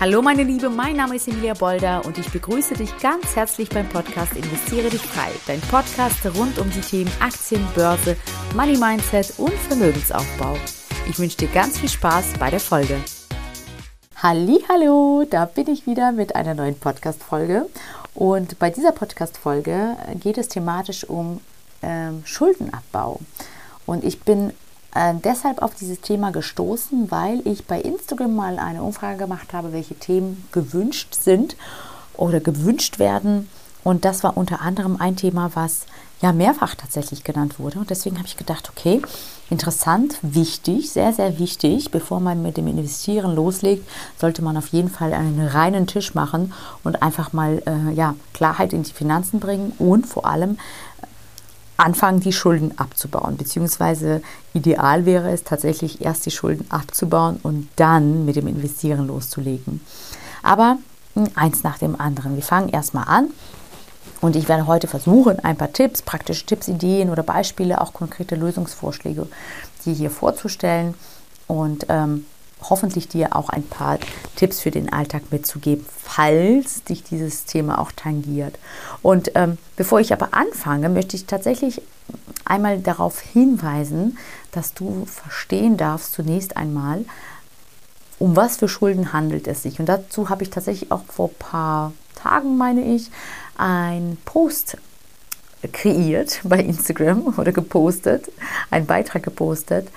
Hallo meine Liebe, mein Name ist Emilia Bolder und ich begrüße dich ganz herzlich beim Podcast Investiere dich frei. Dein Podcast rund um die Themen Aktien, Börse, Money Mindset und Vermögensaufbau. Ich wünsche dir ganz viel Spaß bei der Folge. Hallo, da bin ich wieder mit einer neuen Podcast Folge und bei dieser Podcast Folge geht es thematisch um ähm, Schuldenabbau. Und ich bin äh, deshalb auf dieses Thema gestoßen, weil ich bei Instagram mal eine Umfrage gemacht habe, welche Themen gewünscht sind oder gewünscht werden. Und das war unter anderem ein Thema, was ja mehrfach tatsächlich genannt wurde. Und deswegen habe ich gedacht, okay, interessant, wichtig, sehr, sehr wichtig. Bevor man mit dem Investieren loslegt, sollte man auf jeden Fall einen reinen Tisch machen und einfach mal äh, ja, Klarheit in die Finanzen bringen und vor allem anfangen, die Schulden abzubauen. Beziehungsweise ideal wäre es tatsächlich erst die Schulden abzubauen und dann mit dem Investieren loszulegen. Aber hm, eins nach dem anderen. Wir fangen erstmal an. Und ich werde heute versuchen, ein paar Tipps, praktische Tipps, Ideen oder Beispiele, auch konkrete Lösungsvorschläge, die hier vorzustellen. Und ähm, hoffentlich dir auch ein paar Tipps für den Alltag mitzugeben, falls dich dieses Thema auch tangiert. Und ähm, bevor ich aber anfange, möchte ich tatsächlich einmal darauf hinweisen, dass du verstehen darfst zunächst einmal, um was für Schulden handelt es sich. Und dazu habe ich tatsächlich auch vor ein paar Tagen, meine ich, ein Post kreiert bei Instagram oder gepostet, einen Beitrag gepostet,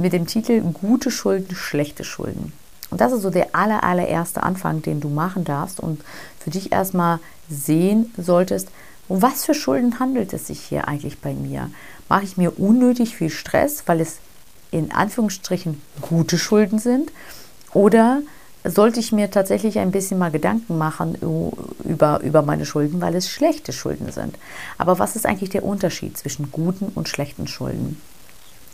mit dem Titel Gute Schulden, schlechte Schulden. Und das ist so der aller, allererste Anfang, den du machen darfst und für dich erstmal sehen solltest, um was für Schulden handelt es sich hier eigentlich bei mir? Mache ich mir unnötig viel Stress, weil es in Anführungsstrichen gute Schulden sind? Oder sollte ich mir tatsächlich ein bisschen mal Gedanken machen über, über meine Schulden, weil es schlechte Schulden sind? Aber was ist eigentlich der Unterschied zwischen guten und schlechten Schulden?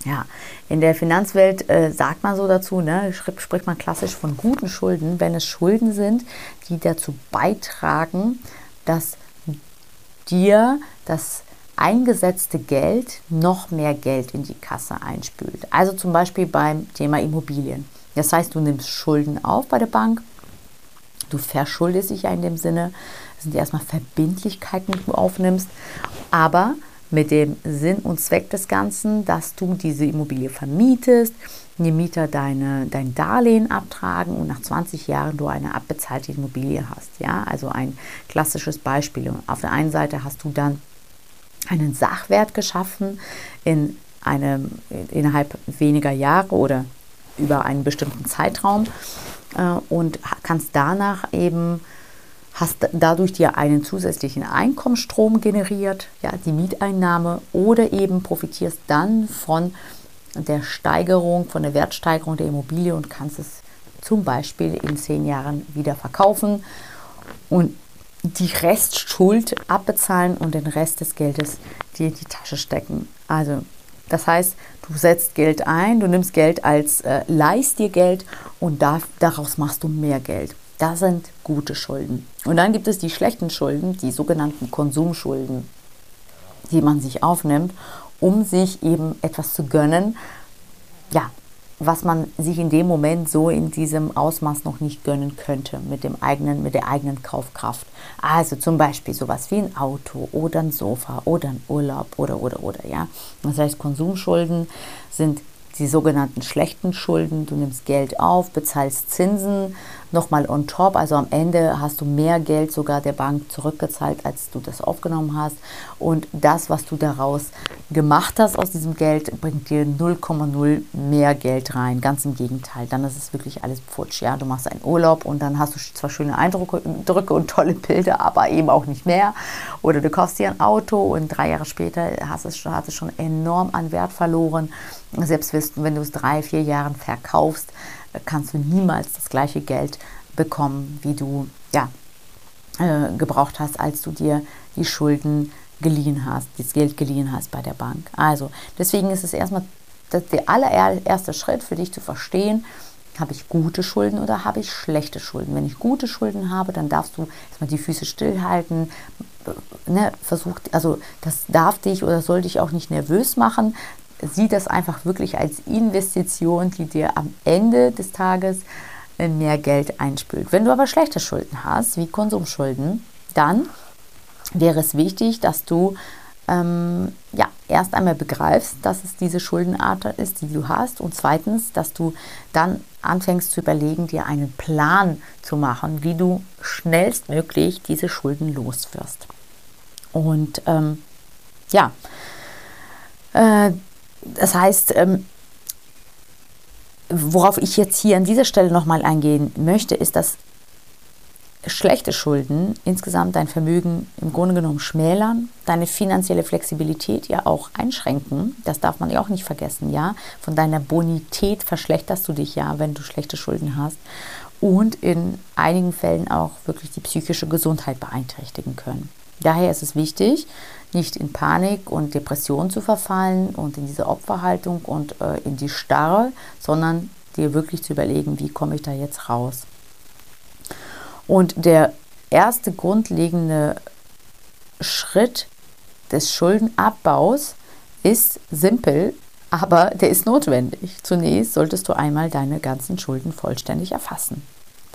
Ja, in der Finanzwelt äh, sagt man so dazu, ne, spricht man klassisch von guten Schulden, wenn es Schulden sind, die dazu beitragen, dass dir das eingesetzte Geld noch mehr Geld in die Kasse einspült. Also zum Beispiel beim Thema Immobilien. Das heißt, du nimmst Schulden auf bei der Bank, du verschuldest dich ja in dem Sinne, das sind ja erstmal Verbindlichkeiten, die du aufnimmst, aber mit dem Sinn und Zweck des Ganzen, dass du diese Immobilie vermietest, die Mieter deine, dein Darlehen abtragen und nach 20 Jahren du eine abbezahlte Immobilie hast. Ja, also ein klassisches Beispiel. Auf der einen Seite hast du dann einen Sachwert geschaffen in einem, innerhalb weniger Jahre oder über einen bestimmten Zeitraum äh, und kannst danach eben hast dadurch dir einen zusätzlichen Einkommensstrom generiert, ja, die Mieteinnahme, oder eben profitierst dann von der Steigerung, von der Wertsteigerung der Immobilie und kannst es zum Beispiel in zehn Jahren wieder verkaufen und die Restschuld abbezahlen und den Rest des Geldes dir in die Tasche stecken. Also das heißt, du setzt Geld ein, du nimmst Geld als äh, leist dir Geld und da, daraus machst du mehr Geld. Das sind gute Schulden. Und dann gibt es die schlechten Schulden, die sogenannten Konsumschulden, die man sich aufnimmt, um sich eben etwas zu gönnen, ja, was man sich in dem Moment so in diesem Ausmaß noch nicht gönnen könnte mit dem eigenen, mit der eigenen Kaufkraft. Also zum Beispiel sowas wie ein Auto oder ein Sofa oder ein Urlaub oder oder oder ja. Das heißt, Konsumschulden sind die sogenannten schlechten Schulden. Du nimmst Geld auf, bezahlst Zinsen nochmal on top. Also am Ende hast du mehr Geld sogar der Bank zurückgezahlt, als du das aufgenommen hast. Und das, was du daraus gemacht hast aus diesem Geld, bringt dir 0,0 mehr Geld rein. Ganz im Gegenteil. Dann ist es wirklich alles Pfutsch. Ja? Du machst einen Urlaub und dann hast du zwar schöne Eindrücke und tolle Bilder, aber eben auch nicht mehr. Oder du kaufst dir ein Auto und drei Jahre später hast es, hat es schon enorm an Wert verloren. Selbst wenn du es drei, vier Jahren verkaufst, kannst du niemals das gleiche Geld bekommen, wie du ja, äh, gebraucht hast, als du dir die Schulden geliehen hast, das Geld geliehen hast bei der Bank. Also deswegen ist es erstmal der allererste Schritt für dich zu verstehen, habe ich gute Schulden oder habe ich schlechte Schulden? Wenn ich gute Schulden habe, dann darfst du erstmal die Füße stillhalten. Ne, versuch, also das darf dich oder soll dich auch nicht nervös machen sieh das einfach wirklich als Investition, die dir am Ende des Tages äh, mehr Geld einspült. Wenn du aber schlechte Schulden hast, wie Konsumschulden, dann wäre es wichtig, dass du ähm, ja, erst einmal begreifst, dass es diese Schuldenart ist, die du hast und zweitens, dass du dann anfängst zu überlegen, dir einen Plan zu machen, wie du schnellstmöglich diese Schulden loswirst. Und ähm, ja, äh, das heißt, ähm, worauf ich jetzt hier an dieser Stelle nochmal eingehen möchte, ist, dass schlechte Schulden insgesamt dein Vermögen im Grunde genommen schmälern, deine finanzielle Flexibilität ja auch einschränken. Das darf man ja auch nicht vergessen, ja. Von deiner Bonität verschlechterst du dich ja, wenn du schlechte Schulden hast. Und in einigen Fällen auch wirklich die psychische Gesundheit beeinträchtigen können. Daher ist es wichtig, nicht in Panik und Depression zu verfallen und in diese Opferhaltung und äh, in die Starre, sondern dir wirklich zu überlegen, wie komme ich da jetzt raus. Und der erste grundlegende Schritt des Schuldenabbaus ist simpel, aber der ist notwendig. Zunächst solltest du einmal deine ganzen Schulden vollständig erfassen.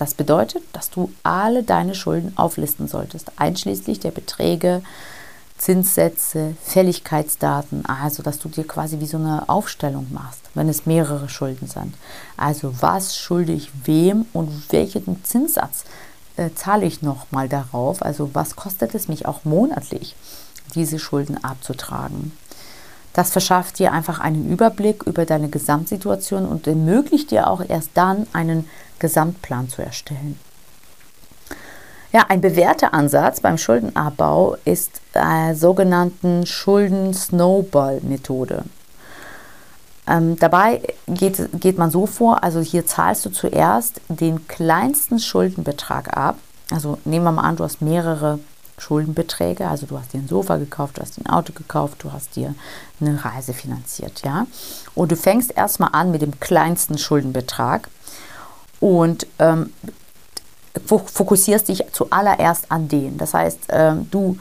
Das bedeutet, dass du alle deine Schulden auflisten solltest, einschließlich der Beträge, Zinssätze, Fälligkeitsdaten, also dass du dir quasi wie so eine Aufstellung machst, wenn es mehrere Schulden sind. Also was schulde ich wem und welchen Zinssatz äh, zahle ich nochmal darauf? Also was kostet es mich auch monatlich, diese Schulden abzutragen? Das verschafft dir einfach einen Überblick über deine Gesamtsituation und ermöglicht dir auch erst dann einen Gesamtplan zu erstellen. Ja, ein bewährter Ansatz beim Schuldenabbau ist der sogenannten Schulden-Snowball-Methode. Ähm, dabei geht, geht man so vor, also hier zahlst du zuerst den kleinsten Schuldenbetrag ab. Also nehmen wir mal an, du hast mehrere Schuldenbeträge, also du hast dir ein Sofa gekauft, du hast dir ein Auto gekauft, du hast dir eine Reise finanziert, ja. Und du fängst erstmal an mit dem kleinsten Schuldenbetrag und ähm, fokussierst dich zuallererst an den. Das heißt, ähm, du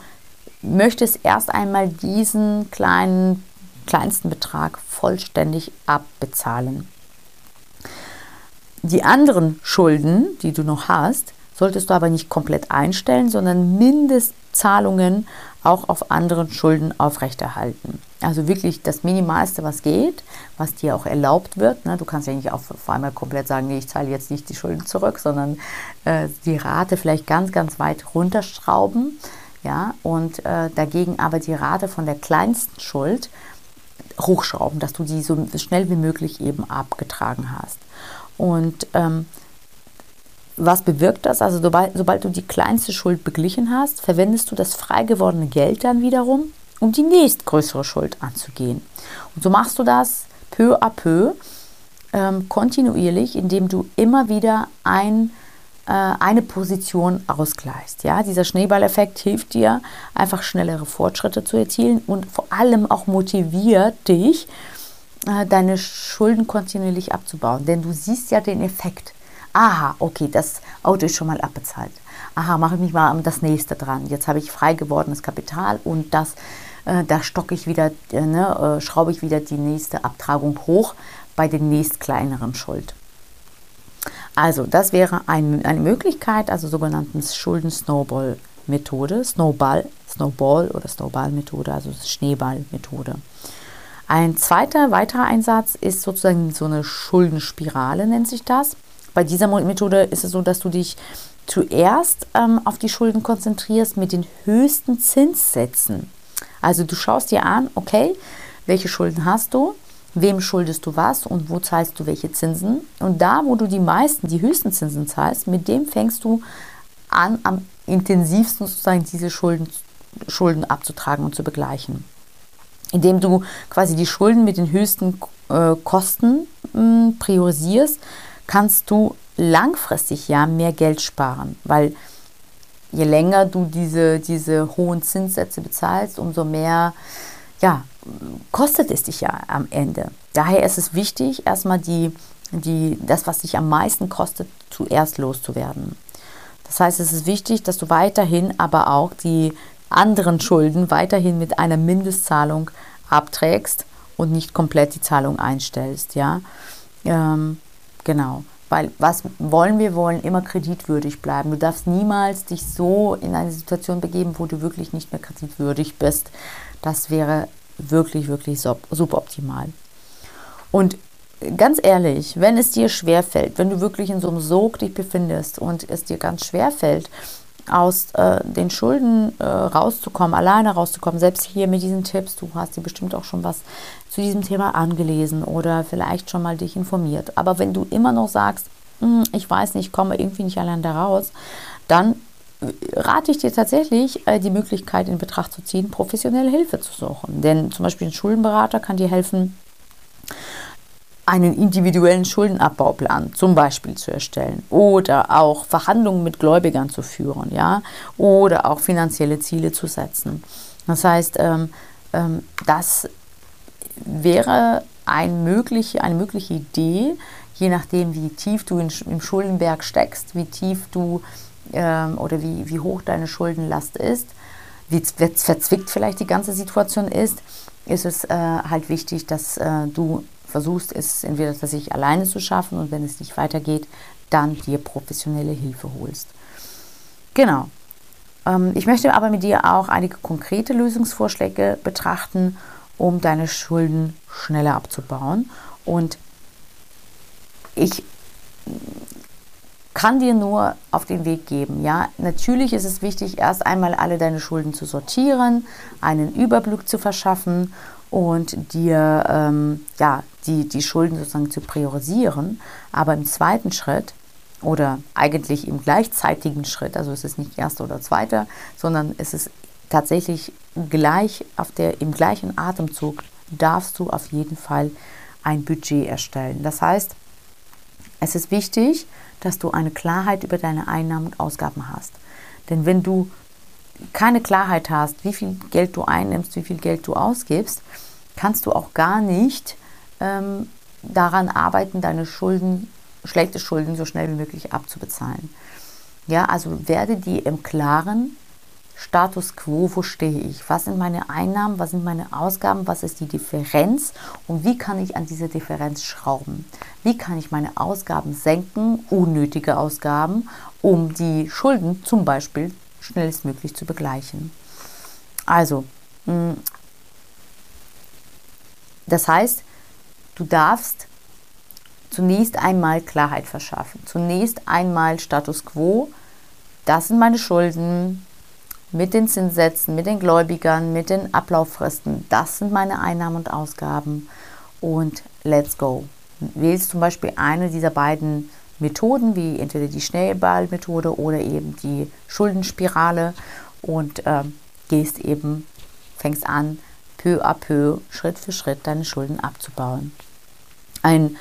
möchtest erst einmal diesen kleinen, kleinsten Betrag vollständig abbezahlen. Die anderen Schulden, die du noch hast, solltest du aber nicht komplett einstellen, sondern Mindestzahlungen auch auf anderen Schulden aufrechterhalten. Also wirklich das Minimalste, was geht, was dir auch erlaubt wird. Ne? Du kannst ja nicht auf, auf einmal komplett sagen, nee, ich zahle jetzt nicht die Schulden zurück, sondern äh, die Rate vielleicht ganz, ganz weit runterschrauben. Ja, und äh, dagegen aber die Rate von der kleinsten Schuld hochschrauben, dass du die so schnell wie möglich eben abgetragen hast. Und ähm, was bewirkt das? Also sobald, sobald du die kleinste Schuld beglichen hast, verwendest du das frei gewordene Geld dann wiederum um die nächstgrößere Schuld anzugehen. Und so machst du das peu à peu, ähm, kontinuierlich, indem du immer wieder ein, äh, eine Position ausgleichst. Ja? Dieser Schneeballeffekt hilft dir, einfach schnellere Fortschritte zu erzielen und vor allem auch motiviert dich, äh, deine Schulden kontinuierlich abzubauen. Denn du siehst ja den Effekt. Aha, okay, das Auto ist schon mal abbezahlt. Aha, mache ich mich mal das nächste dran. Jetzt habe ich frei gewordenes Kapital und das äh, da stocke ich wieder, äh, ne, äh, schraube ich wieder die nächste Abtragung hoch bei der nächst kleineren Schuld. Also das wäre ein, eine Möglichkeit, also sogenannten Schulden-Snowball-Methode, Snowball, Snowball oder Snowball-Methode, also Schneeball-Methode. Ein zweiter, weiterer Einsatz ist sozusagen so eine Schuldenspirale, nennt sich das. Bei dieser Methode ist es so, dass du dich zuerst ähm, auf die Schulden konzentrierst mit den höchsten Zinssätzen. Also du schaust dir an, okay, welche Schulden hast du, wem schuldest du was und wo zahlst du welche Zinsen. Und da, wo du die meisten, die höchsten Zinsen zahlst, mit dem fängst du an, am intensivsten sozusagen diese Schulden, Schulden abzutragen und zu begleichen. Indem du quasi die Schulden mit den höchsten äh, Kosten mh, hm, priorisierst, kannst du langfristig ja mehr Geld sparen, weil je länger du diese, diese hohen Zinssätze bezahlst, umso mehr ja, kostet es dich ja am Ende. Daher ist es wichtig, erstmal die, die, das, was dich am meisten kostet, zuerst loszuwerden. Das heißt, es ist wichtig, dass du weiterhin aber auch die anderen Schulden weiterhin mit einer Mindestzahlung abträgst und nicht komplett die Zahlung einstellst. Ja, ähm, genau. Weil was wollen wir wollen? Immer kreditwürdig bleiben. Du darfst niemals dich so in eine Situation begeben, wo du wirklich nicht mehr kreditwürdig bist. Das wäre wirklich, wirklich suboptimal. Und ganz ehrlich, wenn es dir schwerfällt, wenn du wirklich in so einem Sog dich befindest und es dir ganz schwerfällt, aus äh, den Schulden äh, rauszukommen, alleine rauszukommen, selbst hier mit diesen Tipps, du hast dir bestimmt auch schon was zu diesem Thema angelesen oder vielleicht schon mal dich informiert. Aber wenn du immer noch sagst, hm, ich weiß nicht, ich komme irgendwie nicht allein da raus, dann äh, rate ich dir tatsächlich, äh, die Möglichkeit in Betracht zu ziehen, professionelle Hilfe zu suchen. Denn zum Beispiel ein Schuldenberater kann dir helfen, einen individuellen Schuldenabbauplan zum Beispiel zu erstellen oder auch Verhandlungen mit Gläubigern zu führen, ja, oder auch finanzielle Ziele zu setzen. Das heißt, ähm, ähm, das wäre ein mögliche, eine mögliche Idee, je nachdem, wie tief du in, im Schuldenberg steckst, wie tief du ähm, oder wie, wie hoch deine Schuldenlast ist, wie verzwickt vielleicht die ganze Situation ist, ist es äh, halt wichtig, dass äh, du versuchst es entweder tatsächlich alleine zu schaffen und wenn es nicht weitergeht, dann dir professionelle Hilfe holst. Genau. Ähm, ich möchte aber mit dir auch einige konkrete Lösungsvorschläge betrachten, um deine Schulden schneller abzubauen. Und ich kann dir nur auf den Weg geben. Ja, natürlich ist es wichtig, erst einmal alle deine Schulden zu sortieren, einen Überblick zu verschaffen und dir ähm, ja, die, die Schulden sozusagen zu priorisieren. Aber im zweiten Schritt oder eigentlich im gleichzeitigen Schritt, also es ist nicht erster oder zweiter, sondern es ist tatsächlich gleich auf der, im gleichen Atemzug darfst du auf jeden Fall ein Budget erstellen. Das heißt, es ist wichtig, dass du eine Klarheit über deine Einnahmen und Ausgaben hast. Denn wenn du keine Klarheit hast, wie viel Geld du einnimmst, wie viel Geld du ausgibst, kannst du auch gar nicht ähm, daran arbeiten, deine Schulden, schlechte Schulden so schnell wie möglich abzubezahlen. Ja, also werde dir im Klaren, Status quo, wo stehe ich? Was sind meine Einnahmen? Was sind meine Ausgaben? Was ist die Differenz? Und wie kann ich an dieser Differenz schrauben? Wie kann ich meine Ausgaben senken, unnötige Ausgaben, um die Schulden zum Beispiel schnellstmöglich zu begleichen. Also, hm, das heißt, du darfst zunächst einmal Klarheit verschaffen. Zunächst einmal Status quo. Das sind meine Schulden mit den Zinssätzen, mit den Gläubigern, mit den Ablauffristen. Das sind meine Einnahmen und Ausgaben. Und let's go. Wählst zum Beispiel eine dieser beiden Methoden, wie entweder die Schnellballmethode oder eben die Schuldenspirale und äh, gehst eben, fängst an, peu à peu, Schritt für Schritt deine Schulden abzubauen. Ein,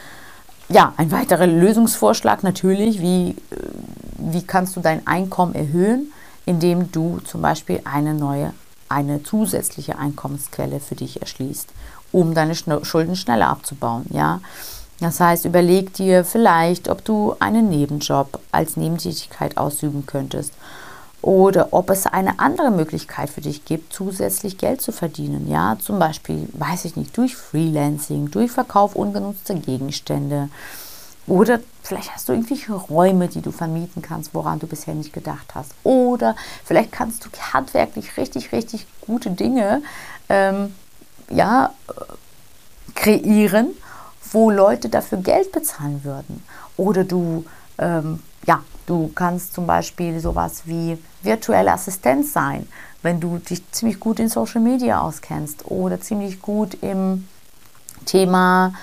ja, ein weiterer Lösungsvorschlag natürlich, wie, äh, wie kannst du dein Einkommen erhöhen, indem du zum Beispiel eine neue, eine zusätzliche Einkommensquelle für dich erschließt, um deine Schulden schneller abzubauen. Ja, das heißt, überleg dir vielleicht, ob du einen Nebenjob als Nebentätigkeit ausüben könntest oder ob es eine andere Möglichkeit für dich gibt, zusätzlich Geld zu verdienen. Ja, zum Beispiel, weiß ich nicht, durch Freelancing, durch Verkauf ungenutzter Gegenstände oder vielleicht hast du irgendwelche Räume, die du vermieten kannst, woran du bisher nicht gedacht hast. Oder vielleicht kannst du handwerklich richtig, richtig gute Dinge ähm, ja, kreieren wo Leute dafür Geld bezahlen würden. Oder du, ähm, du kannst zum Beispiel sowas wie virtuelle Assistenz sein, wenn du dich ziemlich gut in Social Media auskennst oder ziemlich gut im Thema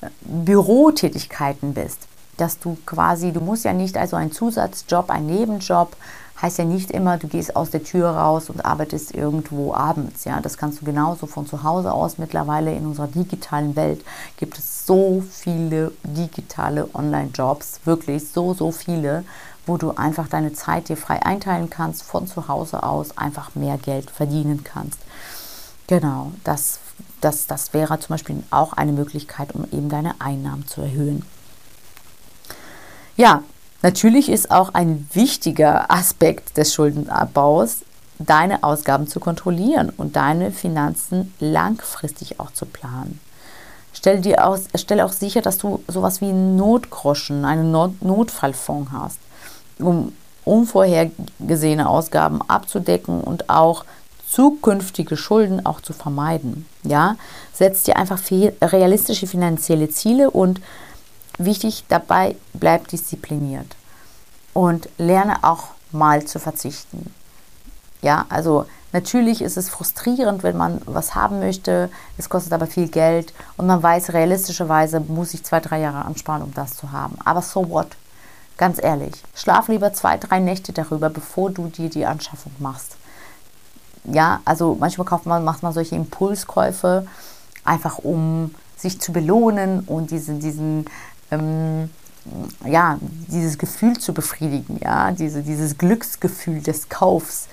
äh, Bürotätigkeiten bist. Dass du quasi, du musst ja nicht also einen Zusatzjob, einen Nebenjob heißt ja nicht immer, du gehst aus der Tür raus und arbeitest irgendwo abends. Ja, das kannst du genauso von zu Hause aus. Mittlerweile in unserer digitalen Welt gibt es so viele digitale Online-Jobs, wirklich so, so viele, wo du einfach deine Zeit dir frei einteilen kannst, von zu Hause aus einfach mehr Geld verdienen kannst. Genau, das, das, das wäre zum Beispiel auch eine Möglichkeit, um eben deine Einnahmen zu erhöhen. Ja, Natürlich ist auch ein wichtiger Aspekt des Schuldenabbaus, deine Ausgaben zu kontrollieren und deine Finanzen langfristig auch zu planen. Stell dir aus, stell auch sicher, dass du sowas wie einen Notgroschen, einen Not Notfallfonds hast, um unvorhergesehene Ausgaben abzudecken und auch zukünftige Schulden auch zu vermeiden. Ja, setz dir einfach realistische finanzielle Ziele und wichtig dabei bleib diszipliniert und lerne auch mal zu verzichten. Ja, also natürlich ist es frustrierend, wenn man was haben möchte, es kostet aber viel Geld und man weiß, realistischerweise muss ich zwei, drei Jahre ansparen, um das zu haben. Aber so what? Ganz ehrlich, schlaf lieber zwei, drei Nächte darüber, bevor du dir die Anschaffung machst. Ja, also manchmal kauft man, macht man solche Impulskäufe, einfach um sich zu belohnen und diesen, diesen ähm, ja, dieses Gefühl zu befriedigen, ja, diese, dieses Glücksgefühl des Kaufs.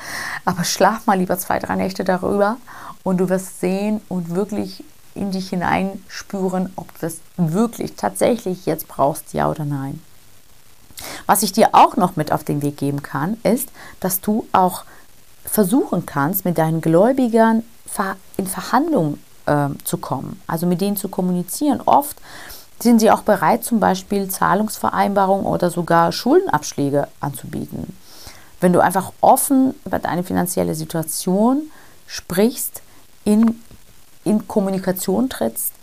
Aber schlaf mal lieber zwei, drei Nächte darüber und du wirst sehen und wirklich in dich hineinspüren, ob du das wirklich tatsächlich jetzt brauchst, ja oder nein. Was ich dir auch noch mit auf den Weg geben kann, ist, dass du auch versuchen kannst, mit deinen Gläubigern in Verhandlungen äh, zu kommen, also mit denen zu kommunizieren. Oft sind sie auch bereit, zum Beispiel Zahlungsvereinbarungen oder sogar Schuldenabschläge anzubieten. Wenn du einfach offen über deine finanzielle Situation sprichst, in, in Kommunikation trittst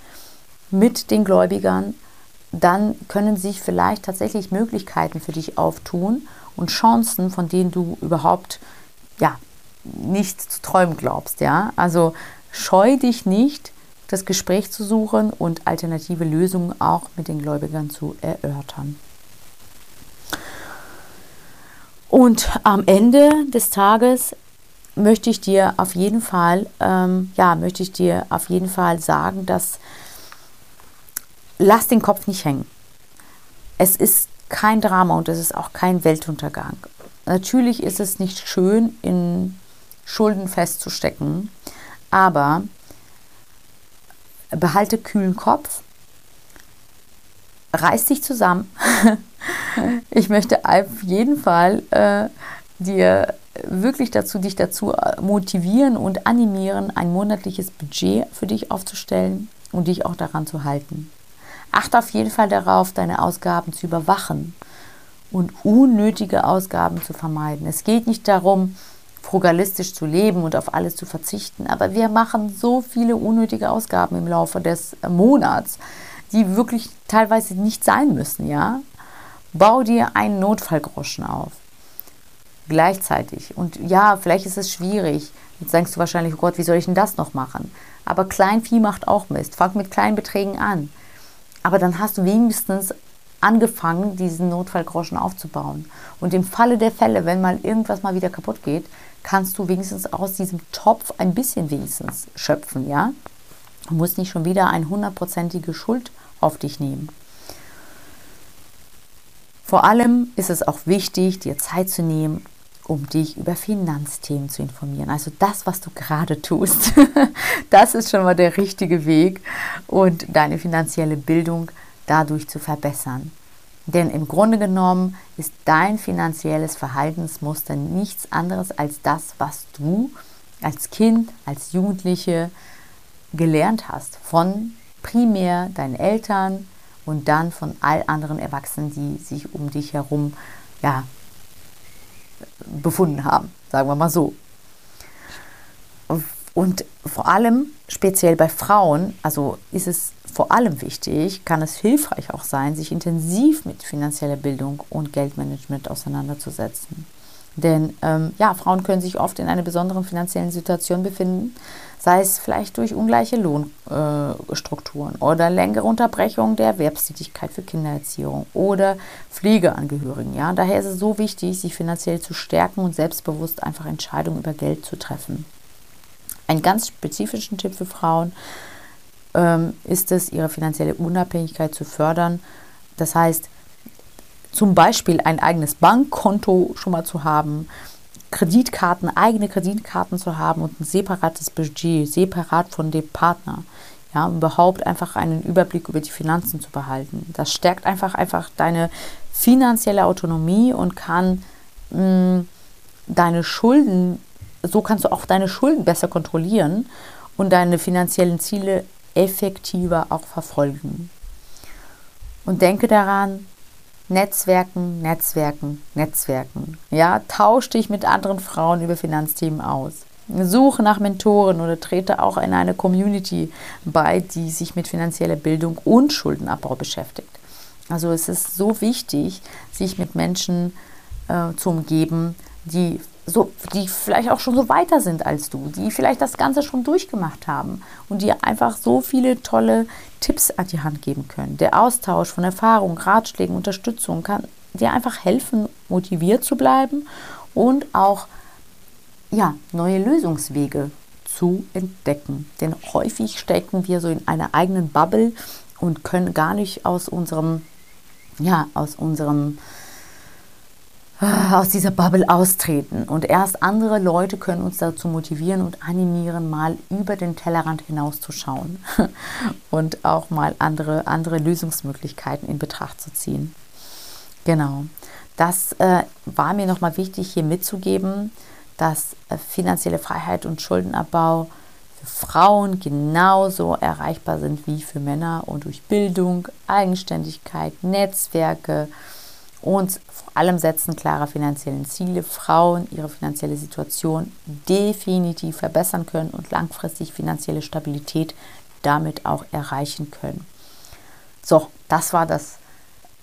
mit den Gläubigern, dann können sich vielleicht tatsächlich Möglichkeiten für dich auftun und Chancen, von denen du überhaupt ja, nicht zu träumen glaubst. Ja? Also scheu dich nicht, das Gespräch zu suchen und alternative Lösungen auch mit den Gläubigern zu erörtern. Und am Ende des Tages möchte ich dir auf jeden Fall, ähm, ja, möchte ich dir auf jeden Fall sagen, dass lass den Kopf nicht hängen. Es ist kein Drama und es ist auch kein Weltuntergang. Natürlich ist es nicht schön, in Schulden festzustecken, aber behalte kühlen Kopf, reiß dich zusammen. ich möchte auf jeden Fall äh, dir wirklich dazu, dich dazu motivieren und animieren, ein monatliches Budget für dich aufzustellen und dich auch daran zu halten. Achte auf jeden Fall darauf, deine Ausgaben zu überwachen und unnötige Ausgaben zu vermeiden. Es geht nicht darum, frugalistisch zu leben und auf alles zu verzichten. Aber wir machen so viele unnötige Ausgaben im Laufe des Monats, die wirklich teilweise nicht sein müssen, ja? Bau dir einen Notfallgroschen auf. Gleichzeitig. Und ja, vielleicht ist es schwierig. Jetzt denkst du wahrscheinlich, oh Gott, wie soll ich denn das noch machen? Aber Kleinvieh macht auch Mist. Fang mit kleinen Beträgen an. Aber dann hast du wenigstens angefangen, diesen Notfallgroschen aufzubauen. Und im Falle der Fälle, wenn mal irgendwas mal wieder kaputt geht, kannst du wenigstens aus diesem Topf ein bisschen wenigstens schöpfen, ja? Du musst nicht schon wieder eine hundertprozentige Schuld auf dich nehmen. Vor allem ist es auch wichtig, dir Zeit zu nehmen, um dich über Finanzthemen zu informieren. Also das, was du gerade tust, das ist schon mal der richtige Weg und deine finanzielle Bildung dadurch zu verbessern. Denn im Grunde genommen ist dein finanzielles Verhaltensmuster nichts anderes als das, was du als Kind, als Jugendliche gelernt hast von primär deinen Eltern und dann von all anderen Erwachsenen, die sich um dich herum ja, befunden haben, sagen wir mal so. Und vor allem speziell bei Frauen, also ist es vor allem wichtig, kann es hilfreich auch sein, sich intensiv mit finanzieller Bildung und Geldmanagement auseinanderzusetzen. Denn ähm, ja, Frauen können sich oft in einer besonderen finanziellen Situation befinden, sei es vielleicht durch ungleiche Lohnstrukturen äh, oder längere Unterbrechung der Erwerbstätigkeit für Kindererziehung oder Pflegeangehörigen. Ja? Daher ist es so wichtig, sich finanziell zu stärken und selbstbewusst einfach Entscheidungen über Geld zu treffen. Einen ganz spezifischen Tipp für Frauen ähm, ist es, ihre finanzielle Unabhängigkeit zu fördern. Das heißt, zum Beispiel ein eigenes Bankkonto schon mal zu haben, Kreditkarten, eigene Kreditkarten zu haben und ein separates Budget, separat von dem Partner. Ja, überhaupt einfach einen Überblick über die Finanzen zu behalten. Das stärkt einfach, einfach deine finanzielle Autonomie und kann mh, mm, deine Schulden, so kannst du auch deine Schulden besser kontrollieren und deine finanziellen Ziele effektiver auch verfolgen. Und denke daran, Netzwerken, Netzwerken, Netzwerken. Ja, tausch dich mit anderen Frauen über Finanzthemen aus. Suche nach Mentoren oder trete auch in eine Community bei, die sich mit finanzieller Bildung und Schuldenabbau beschäftigt. Also es ist so wichtig, sich mit Menschen äh, zu umgeben, die so, die vielleicht auch schon so weiter sind als du, die vielleicht das Ganze schon durchgemacht haben und dir einfach so viele tolle Tipps an die Hand geben können. Der Austausch von Erfahrungen, Ratschlägen, Unterstützung kann dir einfach helfen, motiviert zu bleiben und auch ja, neue Lösungswege zu entdecken. Denn häufig stecken wir so in einer eigenen Bubble und können gar nicht aus unserem, ja, aus unserem aus dieser Bubble austreten. Und erst andere Leute können uns dazu motivieren und animieren, mal über den Tellerrand hinauszuschauen und auch mal andere, andere Lösungsmöglichkeiten in Betracht zu ziehen. Genau. Das äh, war mir nochmal wichtig hier mitzugeben, dass äh, finanzielle Freiheit und Schuldenabbau für Frauen genauso erreichbar sind wie für Männer und durch Bildung, Eigenständigkeit, Netzwerke, und vor allem setzen klare finanzielle Ziele Frauen ihre finanzielle Situation definitiv verbessern können und langfristig finanzielle Stabilität damit auch erreichen können. So, das war das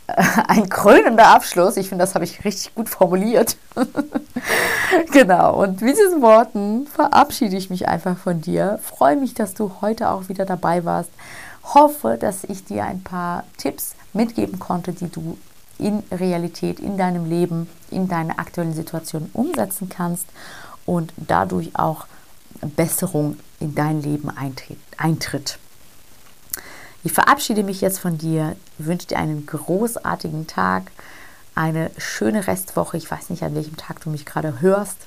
äh, ein krönender Abschluss. Ich finde, das habe ich richtig gut formuliert. genau, und mit diesen Worten verabschiede ich mich einfach von dir. Freue mich, dass du heute auch wieder dabei warst. Hoffe, dass ich dir ein paar Tipps mitgeben konnte, die du in Realität, in deinem Leben, in deiner aktuellen Situation umsetzen kannst und dadurch auch Besserung in dein Leben eintritt. Ich verabschiede mich jetzt von dir, wünsche dir einen großartigen Tag, eine schöne Restwoche. Ich weiß nicht, an welchem Tag du mich gerade hörst.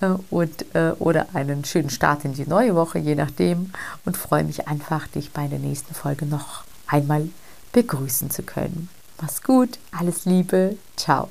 Äh, und, äh, oder einen schönen Start in die neue Woche, je nachdem. Und freue mich einfach, dich bei der nächsten Folge noch einmal begrüßen zu können. Mach's gut, alles Liebe, ciao.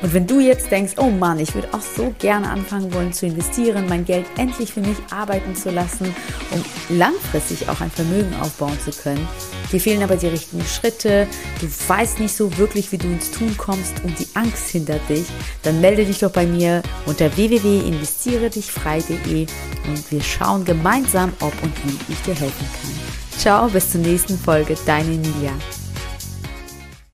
Und wenn du jetzt denkst, oh Mann, ich würde auch so gerne anfangen wollen zu investieren, mein Geld endlich für mich arbeiten zu lassen, um langfristig auch ein Vermögen aufbauen zu können, dir fehlen aber die richtigen Schritte, du weißt nicht so wirklich, wie du ins Tun kommst und die Angst hindert dich, dann melde dich doch bei mir unter www.investiere-dich-frei.de und wir schauen gemeinsam, ob und wie ich dir helfen kann. Ciao, bis zur nächsten Folge, deine Emilia.